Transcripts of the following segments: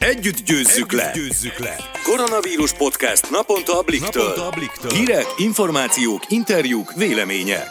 Együtt győzzük, Együtt le. győzzük le! Koronavírus podcast naponta a Bliktől. Naponta a Bliktől. Hírek, információk, interjúk, vélemények.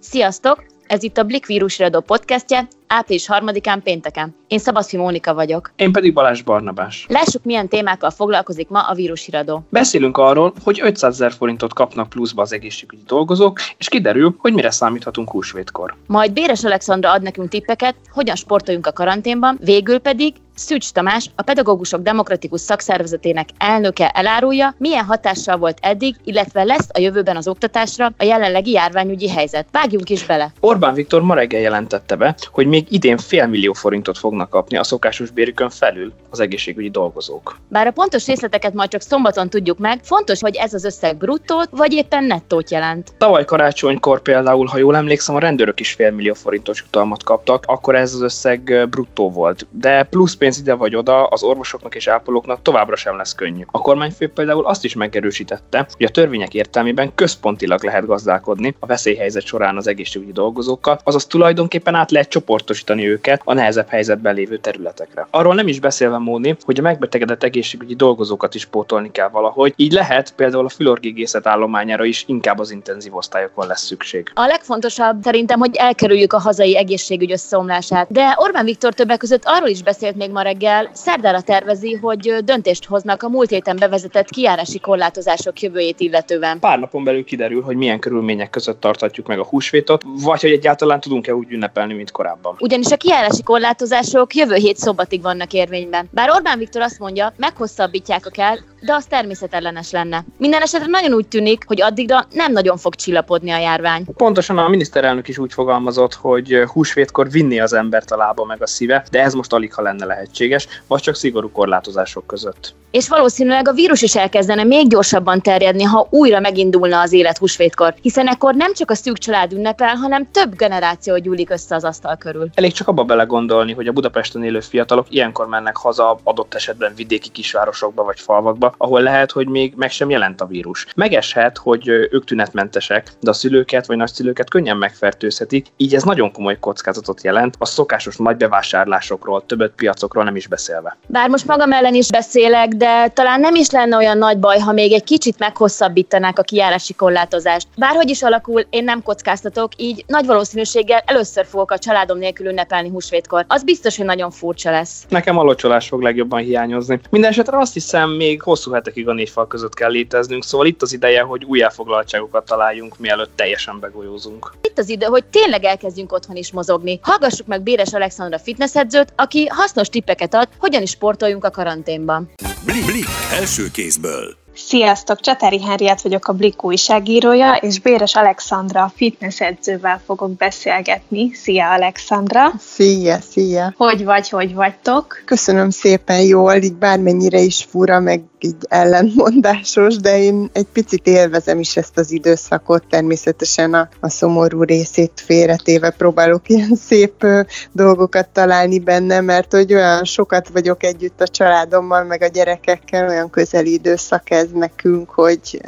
Sziasztok! Ez itt a Blik vírusradó podcastje, április 3-án pénteken. Én Szabaszfi Mónika vagyok. Én pedig Balázs Barnabás. Lássuk, milyen témákkal foglalkozik ma a vírusiradó. Beszélünk arról, hogy 500 ezer forintot kapnak pluszba az egészségügyi dolgozók, és kiderül, hogy mire számíthatunk húsvétkor. Majd Béres Alexandra ad nekünk tippeket, hogyan sportoljunk a karanténban, végül pedig Szűcs Tamás, a Pedagógusok Demokratikus Szakszervezetének elnöke elárulja, milyen hatással volt eddig, illetve lesz a jövőben az oktatásra a jelenlegi járványügyi helyzet. Vágjunk is bele. Orbán Viktor ma reggel jelentette be, hogy még idén fél millió forintot fognak kapni a szokásos bérükön felül az egészségügyi dolgozók. Bár a pontos részleteket majd csak szombaton tudjuk meg, fontos, hogy ez az összeg bruttót vagy éppen nettót jelent. Tavaly karácsonykor például, ha jól emlékszem, a rendőrök is fél millió forintos jutalmat kaptak, akkor ez az összeg bruttó volt. De plusz pénz ide vagy oda, az orvosoknak és ápolóknak továbbra sem lesz könnyű. A kormányfő például azt is megerősítette, hogy a törvények értelmében központilag lehet gazdálkodni a veszélyhelyzet során az egészségügyi dolgozókkal, azaz tulajdonképpen át lehet csoportosítani őket a nehezebb helyzetben lévő területekre. Arról nem is beszélve Móni, hogy a megbetegedett egészségügyi dolgozókat is pótolni kell valahogy, így lehet például a fülorgégészet állományára is inkább az intenzív osztályokon lesz szükség. A legfontosabb szerintem, hogy elkerüljük a hazai egészségügy összeomlását. De Orbán Viktor többek között arról is beszélt még ma reggel, szerdára tervezi, hogy döntést hoznak a múlt héten bevezetett kiárási korlátozások jövőjét illetően. Pár napon belül kiderül, hogy milyen körülmények között tarthatjuk meg a húsvétot, vagy hogy egyáltalán tudunk-e úgy ünnepelni, mint korábban. Ugyanis a kiárási korlátozások jövő hét szombatig vannak érvényben. Bár Orbán Viktor azt mondja, meghosszabbítják a kell, de az természetellenes lenne. Minden esetre nagyon úgy tűnik, hogy addigra nem nagyon fog csillapodni a járvány. Pontosan a miniszterelnök is úgy fogalmazott, hogy húsvétkor vinni az embert a lába meg a szíve, de ez most alig ha lenne lehetséges, vagy csak szigorú korlátozások között. És valószínűleg a vírus is elkezdene még gyorsabban terjedni, ha újra megindulna az élet húsvétkor, hiszen ekkor nem csak a szűk család ünnepel, hanem több generáció gyűlik össze az asztal körül. Elég csak abba belegondolni, hogy a Budapesten élő fiatalok ilyenkor mennek haza adott esetben vidéki kisvárosokba vagy falvakba, ahol lehet, hogy még meg sem jelent a vírus. Megeshet, hogy ők tünetmentesek, de a szülőket vagy nagyszülőket könnyen megfertőzhetik, így ez nagyon komoly kockázatot jelent, a szokásos nagy bevásárlásokról, többet piacokról nem is beszélve. Bár most magam ellen is beszélek, de talán nem is lenne olyan nagy baj, ha még egy kicsit meghosszabbítanák a kijárási korlátozást. Bárhogy is alakul, én nem kockáztatok, így nagy valószínűséggel először fogok a családom nélkül ünnepelni húsvétkor. Az biztos, hogy nagyon furcsa lesz. Nekem a locsolás fog legjobban hiányozni. Mindenesetre azt hiszem, még hosszú hetekig a négy fal között kell léteznünk, szóval itt az ideje, hogy új elfoglaltságokat találjunk, mielőtt teljesen begolyózunk. Itt az idő, hogy tényleg elkezdjünk otthon is mozogni. Hallgassuk meg Béres Alexandra fitnessedzőt, aki hasznos tippeket ad, hogyan is sportoljunk a karanténban. Blik, blik, első kézből. Sziasztok, Csatári Henriát vagyok a Blik újságírója, és Béres Alexandra fitness edzővel fogok beszélgetni. Szia, Alexandra! Szia, szia! Hogy vagy, hogy vagytok? Köszönöm szépen jól, így bármennyire is fura, meg így ellentmondásos, de én egy picit élvezem is ezt az időszakot, természetesen a, a szomorú részét félretéve próbálok ilyen szép ö, dolgokat találni benne, mert hogy olyan sokat vagyok együtt a családommal, meg a gyerekekkel, olyan közeli időszak ez nekünk, hogy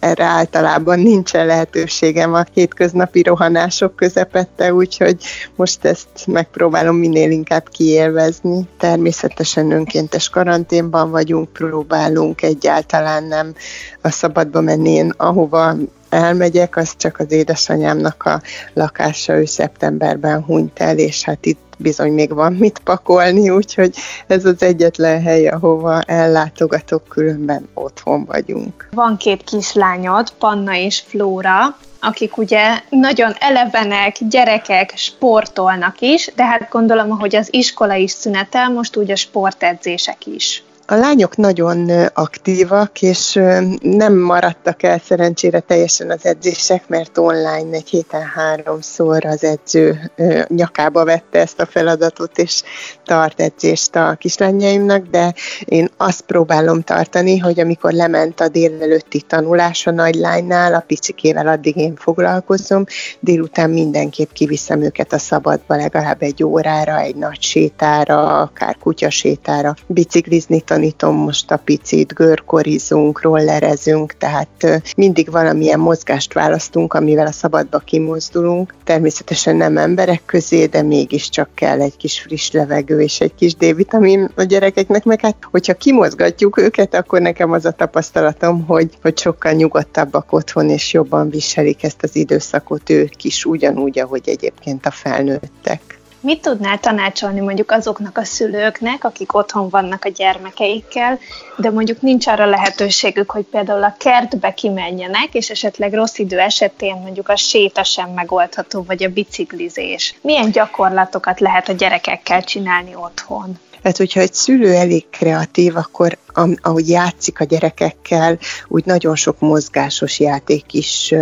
erre általában nincsen lehetőségem a hétköznapi rohanások közepette, úgyhogy most ezt megpróbálom minél inkább kiélvezni. Természetesen önkéntes karanténban vagyunk, próbálunk egyáltalán nem a szabadba menni. Én ahova elmegyek, az csak az édesanyámnak a lakása, ő szeptemberben hunyt el, és hát itt bizony még van mit pakolni, úgyhogy ez az egyetlen hely, ahova ellátogatok, különben otthon vagyunk. Van két kislányod, Panna és Flóra, akik ugye nagyon elevenek, gyerekek, sportolnak is, de hát gondolom, hogy az iskola is szünetel, most úgy a sportedzések is. A lányok nagyon aktívak, és nem maradtak el szerencsére teljesen az edzések, mert online egy héten háromszor az edző nyakába vette ezt a feladatot, és tart edzést a kislányaimnak, de én azt próbálom tartani, hogy amikor lement a délelőtti tanulás a nagy lánynál, a picsikével addig én foglalkozom, délután mindenképp kiviszem őket a szabadba legalább egy órára, egy nagy sétára, akár kutyasétára, biciklizni tanítom most a picit, görkorizunk, rollerezünk, tehát mindig valamilyen mozgást választunk, amivel a szabadba kimozdulunk. Természetesen nem emberek közé, de mégiscsak kell egy kis friss levegő és egy kis D-vitamin a gyerekeknek, meg hát, hogyha kimozgatjuk őket, akkor nekem az a tapasztalatom, hogy, hogy sokkal nyugodtabbak otthon, és jobban viselik ezt az időszakot ők is, ugyanúgy, ahogy egyébként a felnőttek. Mit tudnál tanácsolni mondjuk azoknak a szülőknek, akik otthon vannak a gyermekeikkel, de mondjuk nincs arra lehetőségük, hogy például a kertbe kimenjenek, és esetleg rossz idő esetén mondjuk a séta sem megoldható, vagy a biciklizés. Milyen gyakorlatokat lehet a gyerekekkel csinálni otthon? Tehát, hogyha egy szülő elég kreatív, akkor ahogy játszik a gyerekekkel, úgy nagyon sok mozgásos játék is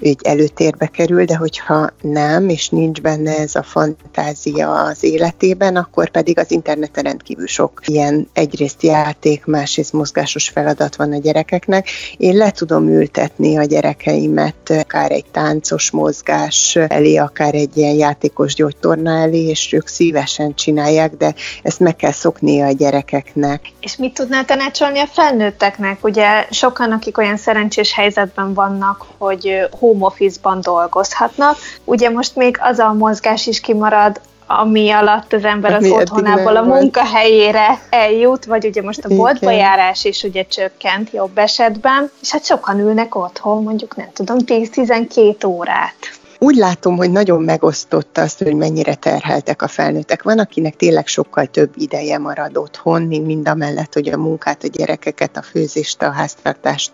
így előtérbe kerül, de hogyha nem, és nincs benne ez a fantázia az életében, akkor pedig az interneten rendkívül sok ilyen egyrészt játék, másrészt mozgásos feladat van a gyerekeknek. Én le tudom ültetni a gyerekeimet akár egy táncos mozgás elé, akár egy ilyen játékos gyógytorna elé, és ők szívesen csinálják, de ezt meg kell szoknia a gyerekeknek. És mit tudnál tanácsolni a felnőtteknek? Ugye sokan, akik olyan szerencsés helyzetben vannak, hogy home office-ban dolgozhatnak, ugye most még az a mozgás is kimarad, ami alatt az ember az otthonából a munkahelyére eljut, vagy ugye most a boltba járás is ugye csökkent jobb esetben, és hát sokan ülnek otthon, mondjuk nem tudom, 10-12 órát úgy látom, hogy nagyon megosztotta azt, hogy mennyire terheltek a felnőttek. Van, akinek tényleg sokkal több ideje marad otthon, mind a mellett, hogy a munkát, a gyerekeket, a főzést, a háztartást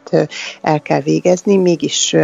el kell végezni, mégis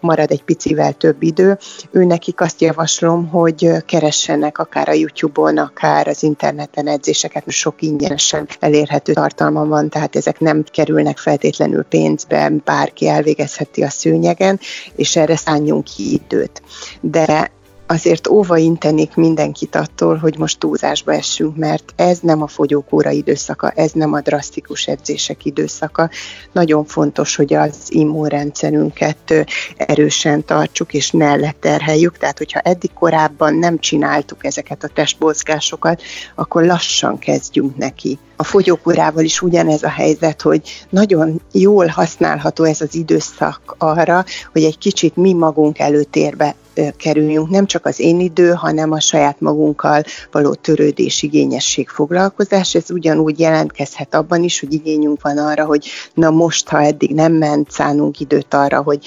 marad egy picivel több idő. Ő nekik azt javaslom, hogy keressenek akár a YouTube-on, akár az interneten edzéseket, sok ingyenesen elérhető tartalma van, tehát ezek nem kerülnek feltétlenül pénzbe, bárki elvégezheti a szőnyegen, és erre szálljunk ki időt de azért óva intenék mindenkit attól, hogy most túlzásba essünk, mert ez nem a fogyókóra időszaka, ez nem a drasztikus edzések időszaka. Nagyon fontos, hogy az immunrendszerünket erősen tartsuk, és ne leterheljük. Tehát, hogyha eddig korábban nem csináltuk ezeket a testmozgásokat, akkor lassan kezdjünk neki. A fogyókúrával is ugyanez a helyzet, hogy nagyon jól használható ez az időszak arra, hogy egy kicsit mi magunk előtérbe kerüljünk, nem csak az én idő, hanem a saját magunkkal való törődés, igényesség, foglalkozás. Ez ugyanúgy jelentkezhet abban is, hogy igényünk van arra, hogy na most, ha eddig nem ment, szánunk időt arra, hogy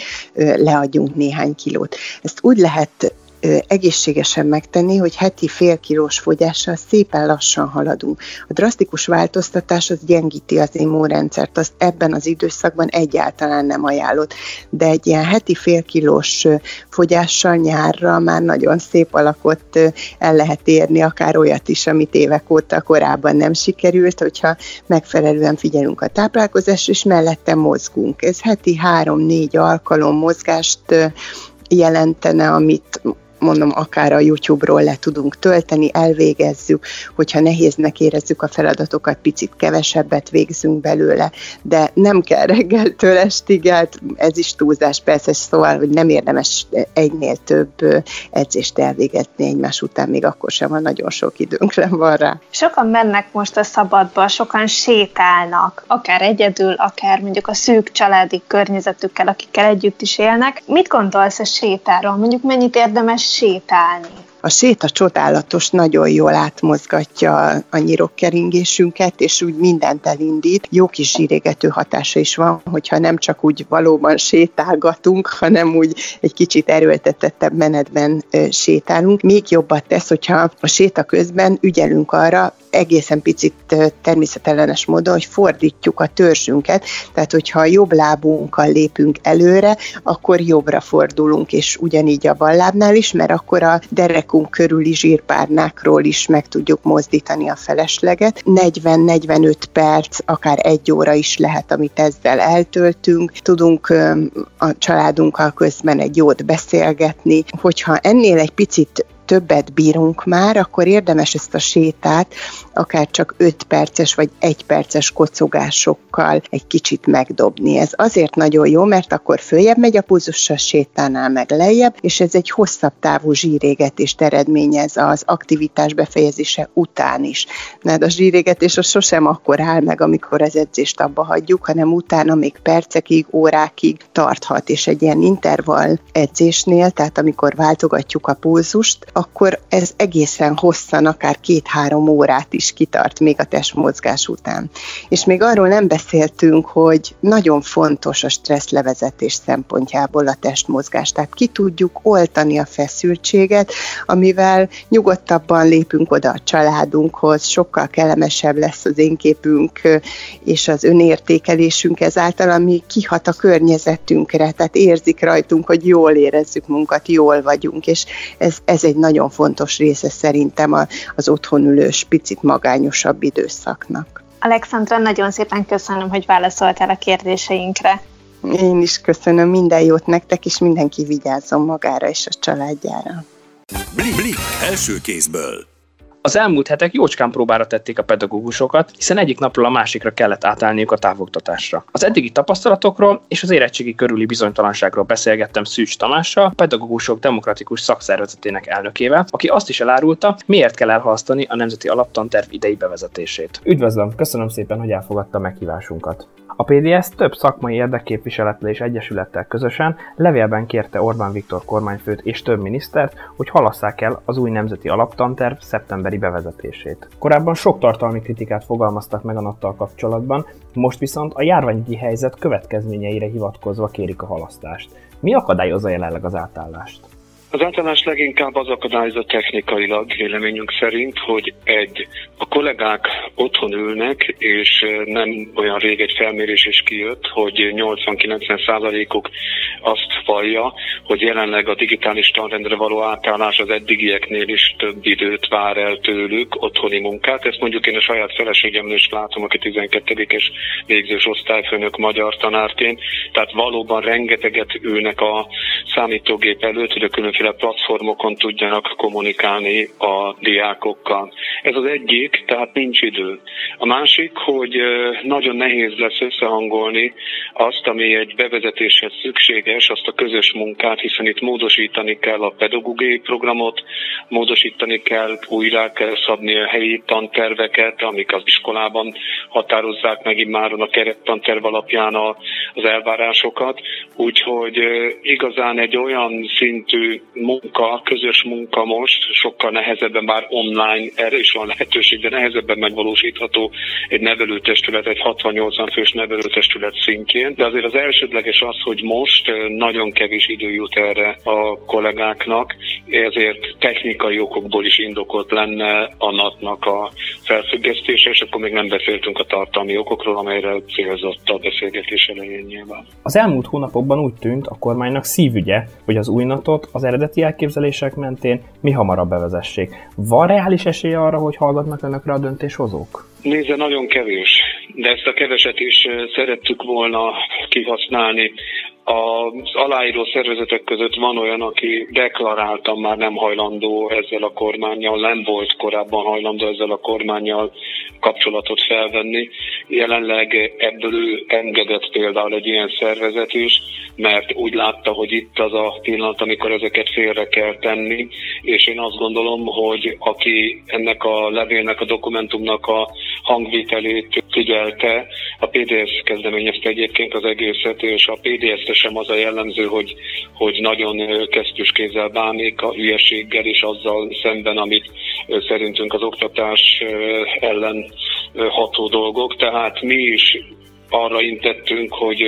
leadjunk néhány kilót. Ezt úgy lehet egészségesen megtenni, hogy heti fél kilós fogyással szépen lassan haladunk. A drasztikus változtatás az gyengíti az immunrendszert, azt ebben az időszakban egyáltalán nem ajánlott. De egy ilyen heti fél kilós fogyással nyárra már nagyon szép alakot el lehet érni, akár olyat is, amit évek óta korábban nem sikerült, hogyha megfelelően figyelünk a táplálkozásra, és mellette mozgunk. Ez heti három-négy alkalom mozgást jelentene, amit mondom, akár a YouTube-ról le tudunk tölteni, elvégezzük, hogyha nehéznek érezzük a feladatokat, picit kevesebbet végzünk belőle, de nem kell reggeltől estig, hát ez is túlzás persze, szóval, hogy nem érdemes egynél több edzést elvégezni egymás után, még akkor sem van nagyon sok időnkre van rá. Sokan mennek most a szabadba, sokan sétálnak, akár egyedül, akár mondjuk a szűk családi környezetükkel, akikkel együtt is élnek. Mit gondolsz a sétáról? Mondjuk mennyit érdemes sétálni. A séta csodálatos, nagyon jól átmozgatja a nyirokkeringésünket, és úgy mindent elindít. Jó kis zsírégető hatása is van, hogyha nem csak úgy valóban sétálgatunk, hanem úgy egy kicsit erőltetettebb menetben sétálunk. Még jobbat tesz, hogyha a séta közben ügyelünk arra, egészen picit természetellenes módon, hogy fordítjuk a törzsünket, tehát hogyha a jobb lábunkkal lépünk előre, akkor jobbra fordulunk, és ugyanígy a bal lábnál is, mert akkor a derekunk körüli zsírpárnákról is meg tudjuk mozdítani a felesleget. 40-45 perc, akár egy óra is lehet, amit ezzel eltöltünk. Tudunk a családunkkal közben egy jót beszélgetni. Hogyha ennél egy picit többet bírunk már, akkor érdemes ezt a sétát akár csak 5 perces vagy 1 perces kocogásokkal egy kicsit megdobni. Ez azért nagyon jó, mert akkor följebb megy a pulzus a sétánál meg lejjebb, és ez egy hosszabb távú zsírégetést eredményez az aktivitás befejezése után is. Mert a zsírégetés az sosem akkor áll meg, amikor az edzést abba hagyjuk, hanem utána még percekig, órákig tarthat, és egy ilyen intervall edzésnél, tehát amikor váltogatjuk a pulzust, akkor ez egészen hosszan, akár két-három órát is kitart még a testmozgás után. És még arról nem beszéltünk, hogy nagyon fontos a stressz levezetés szempontjából a testmozgás, tehát ki tudjuk oltani a feszültséget, amivel nyugodtabban lépünk oda a családunkhoz, sokkal kellemesebb lesz az én képünk és az önértékelésünk ezáltal, ami kihat a környezetünkre, tehát érzik rajtunk, hogy jól érezzük munkat, jól vagyunk, és ez, ez egy nagyon fontos része szerintem az otthon ülős, picit magányosabb időszaknak. Alexandra, nagyon szépen köszönöm, hogy válaszoltál a kérdéseinkre. Én is köszönöm, minden jót nektek, és mindenki vigyázzon magára és a családjára. Blik, blik, első kézből. Az elmúlt hetek jócskán próbára tették a pedagógusokat, hiszen egyik napról a másikra kellett átállniuk a távoktatásra. Az eddigi tapasztalatokról és az érettségi körüli bizonytalanságról beszélgettem Szűcs Tamással, a pedagógusok demokratikus szakszervezetének elnökével, aki azt is elárulta, miért kell elhalasztani a Nemzeti Alaptanterv idei bevezetését. Üdvözlöm, köszönöm szépen, hogy elfogadta meghívásunkat. A PDS több szakmai érdekképviselettel és egyesülettel közösen levélben kérte Orbán Viktor kormányfőt és több minisztert, hogy halasszák el az új nemzeti alaptanterv szeptemberi bevezetését. Korábban sok tartalmi kritikát fogalmaztak meg a nattal kapcsolatban, most viszont a járványi helyzet következményeire hivatkozva kérik a halasztást. Mi akadályozza jelenleg az átállást? Az általános leginkább az akadályozza technikailag véleményünk szerint, hogy egy, a kollégák otthon ülnek, és nem olyan rég egy felmérés is kijött, hogy 80-90 százalékuk azt vallja, hogy jelenleg a digitális tanrendre való átállás az eddigieknél is több időt vár el tőlük, otthoni munkát. Ezt mondjuk én a saját feleségemnél is látom, aki 12-es végzős osztályfőnök magyar tanárként. Tehát valóban rengeteget ülnek a számítógép előtt, hogy a különféle mindenféle platformokon tudjanak kommunikálni a diákokkal. Ez az egyik, tehát nincs idő. A másik, hogy nagyon nehéz lesz összehangolni azt, ami egy bevezetéshez szükséges, azt a közös munkát, hiszen itt módosítani kell a pedagógiai programot, módosítani kell, újra kell szabni a helyi tanterveket, amik az iskolában határozzák meg immáron a kerettanterv alapján az elvárásokat. Úgyhogy igazán egy olyan szintű munka, közös munka most sokkal nehezebben, bár online erre is van lehetőség, de nehezebben megvalósítható egy nevelőtestület, egy 60-80 fős nevelőtestület szintjén. De azért az elsődleges az, hogy most nagyon kevés idő jut erre a kollégáknak, ezért technikai okokból is indokolt lenne a NAT-nak a felfüggesztése, és akkor még nem beszéltünk a tartalmi okokról, amelyre célzott a beszélgetés elején nyilván. Az elmúlt hónapokban úgy tűnt a kormánynak szívügye, hogy az új natot az eredeti eredeti elképzelések mentén mi hamarabb bevezessék. Van reális esélye arra, hogy hallgatnak önökre a döntéshozók? Nézze, nagyon kevés, de ezt a keveset is szerettük volna kihasználni. Az aláíró szervezetek között van olyan, aki deklaráltan már nem hajlandó ezzel a kormányjal, nem volt korábban hajlandó ezzel a kormányjal kapcsolatot felvenni. Jelenleg ebből ő engedett például egy ilyen szervezet is, mert úgy látta, hogy itt az a pillanat, amikor ezeket félre kell tenni, és én azt gondolom, hogy aki ennek a levélnek, a dokumentumnak a hangvitelét figyelte, a PDS kezdeményezte egyébként az egészet, és a PDS-re sem az a jellemző, hogy, hogy nagyon kesztyűs kézzel bánik a hülyeséggel és azzal szemben, amit szerintünk az oktatás ellen ható dolgok. Tehát mi is arra intettünk, hogy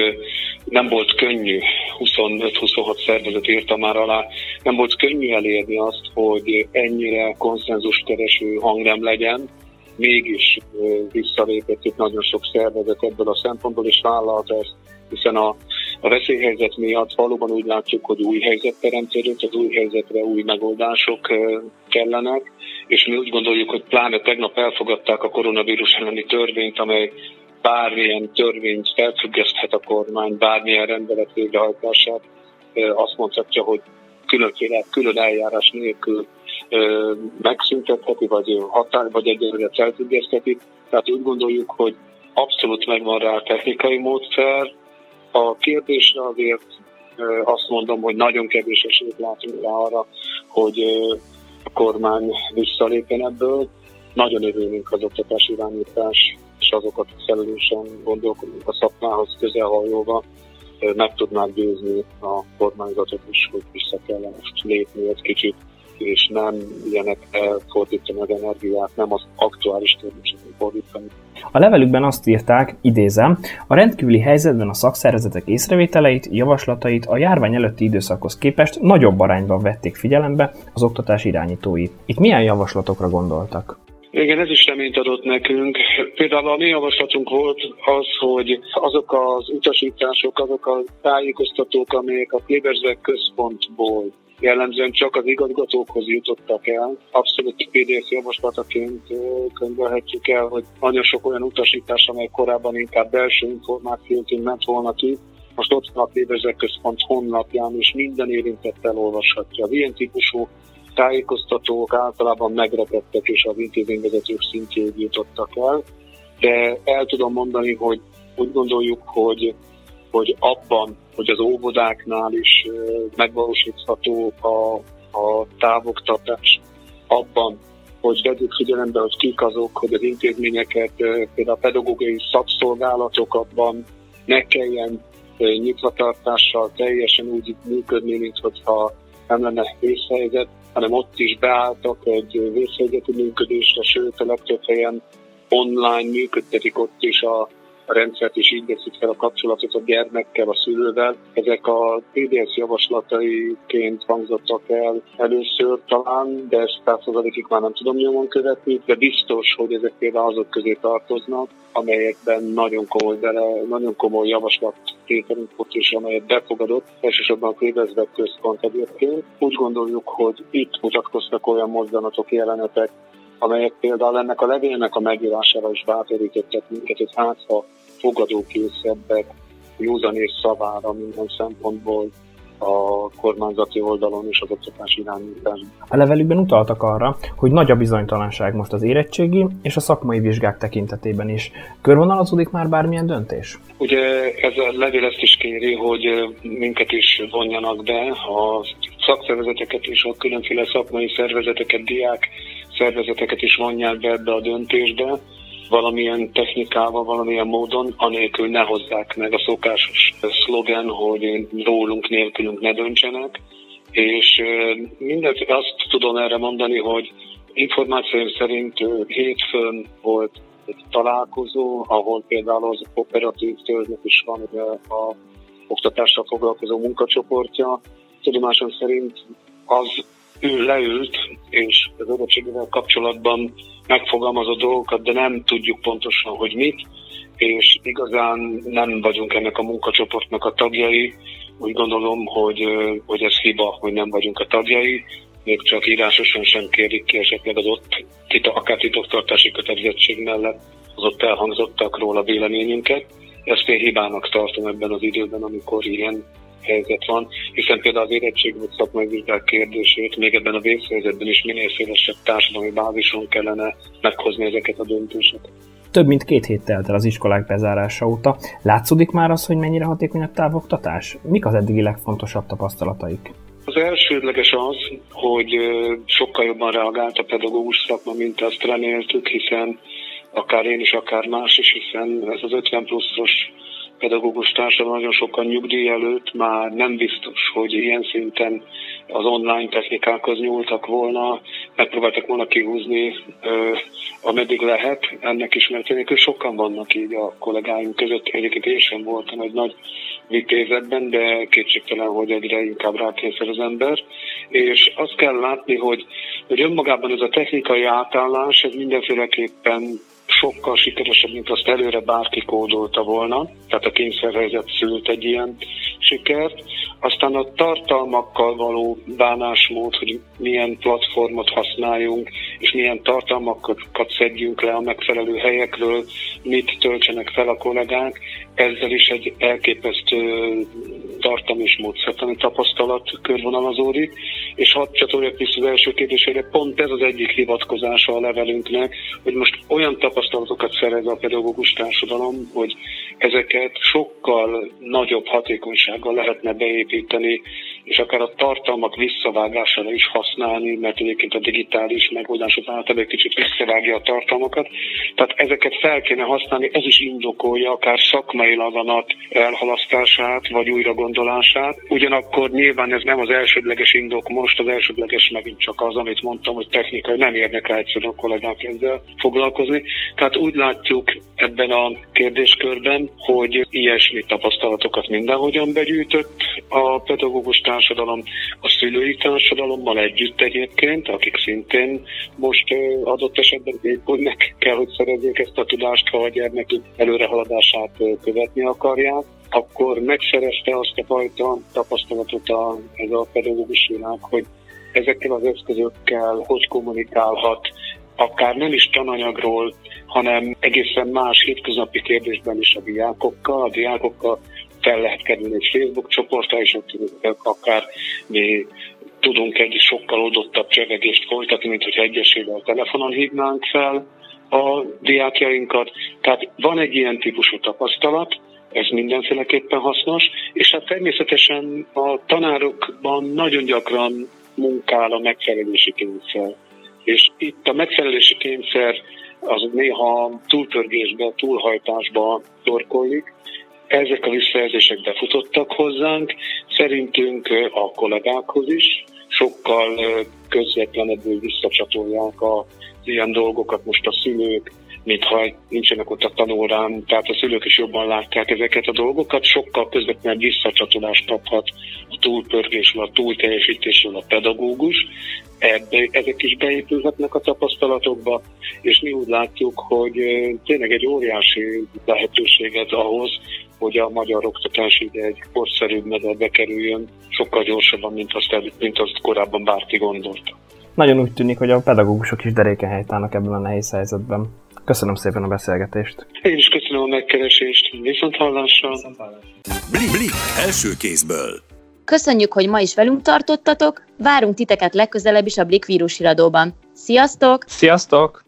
nem volt könnyű, 25-26 szervezet írta már alá, nem volt könnyű elérni azt, hogy ennyire konszenzuskereső hang nem legyen, mégis visszalépett nagyon sok szervezet ebből a szempontból, és vállalt ezt, hiszen a, a veszélyhelyzet miatt valóban úgy látjuk, hogy új helyzet teremtődött, az új helyzetre új megoldások kellenek, és mi úgy gondoljuk, hogy pláne tegnap elfogadták a koronavírus elleni törvényt, amely bármilyen törvényt felfüggeszthet a kormány, bármilyen rendelet végrehajtását, azt mondhatja, hogy különféle külön eljárás nélkül megszüntetheti, vagy határ, vagy egyelőre felfüggesztheti. Tehát úgy gondoljuk, hogy abszolút megvan rá a technikai módszer. A kérdésre azért azt mondom, hogy nagyon kevés esélyt látunk rá arra, hogy a kormány visszalépjen ebből. Nagyon örülünk az oktatás irányítás, és azokat felelősen gondolkodunk a szakmához közelhajolva, meg tudnák győzni a kormányzatot is, hogy vissza kellene lépni egy kicsit, és nem ilyenek fordítani az energiát, nem az aktuális kérdéseket fordítani. A levelükben azt írták, idézem, a rendkívüli helyzetben a szakszervezetek észrevételeit, javaslatait a járvány előtti időszakhoz képest nagyobb arányban vették figyelembe az oktatás irányítói. Itt milyen javaslatokra gondoltak? Igen, ez is reményt adott nekünk. Például a mi javaslatunk volt az, hogy azok az utasítások, azok a tájékoztatók, amelyek a Kleberzek központból jellemzően csak az igazgatókhoz jutottak el. Abszolút PDS javaslataként könyvelhetjük el, hogy nagyon sok olyan utasítás, amely korábban inkább belső információként ment volna ki, most ott van a Kleberzek központ honlapján, és minden érintett elolvashatja. Az ilyen típusú tájékoztatók általában megrekedtek, és az intézményvezetők szintjéig jutottak el, de el tudom mondani, hogy úgy gondoljuk, hogy, hogy abban, hogy az óvodáknál is megvalósítható a, a távoktatás, abban, hogy vegyük figyelembe, hogy kik azok, hogy az intézményeket, például a pedagógiai abban ne kelljen nyitvatartással teljesen úgy működni, mint hogyha nem lenne vészhelyzet, hanem ott is beálltak egy vészhelyzeti működésre, sőt a legtöbb helyen online működtetik ott is a a rendszert, és így fel a kapcsolatot a gyermekkel, a szülővel. Ezek a PDS javaslataiként hangzottak el először talán, de ezt százszerzalékig már nem tudom nyomon követni, de biztos, hogy ezek például azok közé tartoznak, amelyekben nagyon komoly, bele, nagyon komoly javaslat tételünk volt, és amelyet befogadott, elsősorban a Klévezvek központ egyébként. Úgy gondoljuk, hogy itt mutatkoztak olyan mozdanatok, jelenetek, amelyek például ennek a levélnek a megírására is bátorítettek minket, hogy hát ha fogadókészebbek, józanész szavára minden szempontból a kormányzati oldalon és az oktatás irányításban. A levelükben utaltak arra, hogy nagy a bizonytalanság most az érettségi és a szakmai vizsgák tekintetében is. Körvonalazódik már bármilyen döntés? Ugye ez a levél ezt is kéri, hogy minket is vonjanak be, a szakszervezeteket és a különféle szakmai szervezeteket, diák szervezeteket is vonják be ebbe a döntésbe, valamilyen technikával, valamilyen módon, anélkül ne hozzák meg a szokásos szlogen, hogy rólunk, nélkülünk ne döntsenek. És mindent azt tudom erre mondani, hogy információim szerint hétfőn volt egy találkozó, ahol például az operatív törzsnek is van a oktatással foglalkozó munkacsoportja. Tudomásom szerint az ő leült, és az érettségével kapcsolatban megfogalmazott dolgokat, de nem tudjuk pontosan, hogy mit, és igazán nem vagyunk ennek a munkacsoportnak a tagjai. Úgy gondolom, hogy, hogy ez hiba, hogy nem vagyunk a tagjai, még csak írásosan sem kérik ki esetleg az ott, akár titoktartási kötelezettség mellett az ott elhangzottakról a véleményünket. Ezt én hibának tartom ebben az időben, amikor ilyen helyzet van, hiszen például az érettség vagy szakmai vizsgák kérdését még ebben a vészhelyzetben is minél szélesebb társadalmi bázison kellene meghozni ezeket a döntéseket. Több mint két hét telt el az iskolák bezárása óta. Látszódik már az, hogy mennyire hatékony a távoktatás? Mik az eddigi legfontosabb tapasztalataik? Az elsődleges az, hogy sokkal jobban reagált a pedagógus szakma, mint azt reméltük, hiszen akár én is, akár más is, hiszen ez az 50 pluszos pedagógus társadalom nagyon sokan nyugdíj előtt már nem biztos, hogy ilyen szinten az online technikákhoz nyúltak volna, megpróbáltak volna kihúzni, ameddig lehet. Ennek ismeretében sokan vannak így a kollégáink között. Egyébként én sem voltam egy nagy vitézetben, de kétségtelen, hogy egyre inkább rákényszer az ember. És azt kell látni, hogy, hogy önmagában ez a technikai átállás, ez mindenféleképpen sokkal sikeresebb, mint azt előre bárki kódolta volna, tehát a kényszerhelyzet szült egy ilyen sikert. Aztán a tartalmakkal való bánásmód, hogy milyen platformot használjunk, és milyen tartalmakat szedjünk le a megfelelő helyekről, mit töltsenek fel a kollégák, ezzel is egy elképesztő tartam és módszertani tapasztalat körvonalazódik, és hadd csatoljak vissza az első kérdésére, pont ez az egyik hivatkozása a levelünknek, hogy most olyan tapasztalatokat szerez a pedagógus társadalom, hogy ezeket sokkal nagyobb hatékonysággal lehetne beépíteni, és akár a tartalmak visszavágására is használni, mert egyébként a digitális megoldás az általában egy kicsit visszavágja a tartalmakat. Tehát ezeket fel kéne használni, ez is indokolja akár szakmailag a NAT elhalasztását, vagy újra gondolását. Ugyanakkor nyilván ez nem az elsődleges indok most, az elsődleges megint csak az, amit mondtam, hogy technikai nem érnek rá egyszerűen a kollégák ezzel foglalkozni. Tehát úgy látjuk ebben a kérdéskörben, hogy ilyesmi tapasztalatokat mindenhogyan begyűjtött a pedagógus társadalom, a szülői társadalommal együtt egyébként, akik szintén most adott esetben épülnek kell, hogy szerezzék ezt a tudást, ha a gyermekük előrehaladását követni akarják akkor megszerezte azt a fajta tapasztalatot a, ez a pedagógus világ, hogy ezekkel az eszközökkel hogy kommunikálhat, akár nem is tananyagról, hanem egészen más hétköznapi kérdésben is a diákokkal. A diákokkal fel lehet kerülni egy Facebook csoportra, és akár mi tudunk egy sokkal oldottabb csevegést folytatni, mint hogy egyesével telefonon hívnánk fel a diákjainkat. Tehát van egy ilyen típusú tapasztalat, ez mindenféleképpen hasznos, és hát természetesen a tanárokban nagyon gyakran munkál a megfelelési kényszer. És itt a megfelelési kényszer az néha túltörgésbe, túlhajtásba torkollik. Ezek a visszajelzések befutottak hozzánk, szerintünk a kollégákhoz is, sokkal közvetlenebbül visszacsatolják az ilyen dolgokat most a szülők, mintha nincsenek ott a tanórán, tehát a szülők is jobban látják ezeket a dolgokat, sokkal közvetlenül visszacsatolást kaphat a túlpörgésről, a túlteljesítésről a pedagógus, ebbe, ezek is beépülhetnek a tapasztalatokba, és mi úgy látjuk, hogy tényleg egy óriási lehetőséget ahhoz, hogy a magyar oktatás ide egy korszerűbb mederbe kerüljön, sokkal gyorsabban, mint azt, mint azt korábban bárki gondolta. Nagyon úgy tűnik, hogy a pedagógusok is deréken helytállnak ebben a nehéz helyzetben. Köszönöm szépen a beszélgetést. Én is köszönöm a megkeresést. Viszont hallásra. Blik, Blik első kézből. Köszönjük, hogy ma is velünk tartottatok, várunk titeket legközelebb is a Blik vírusiradóban. Sziasztok! Sziasztok!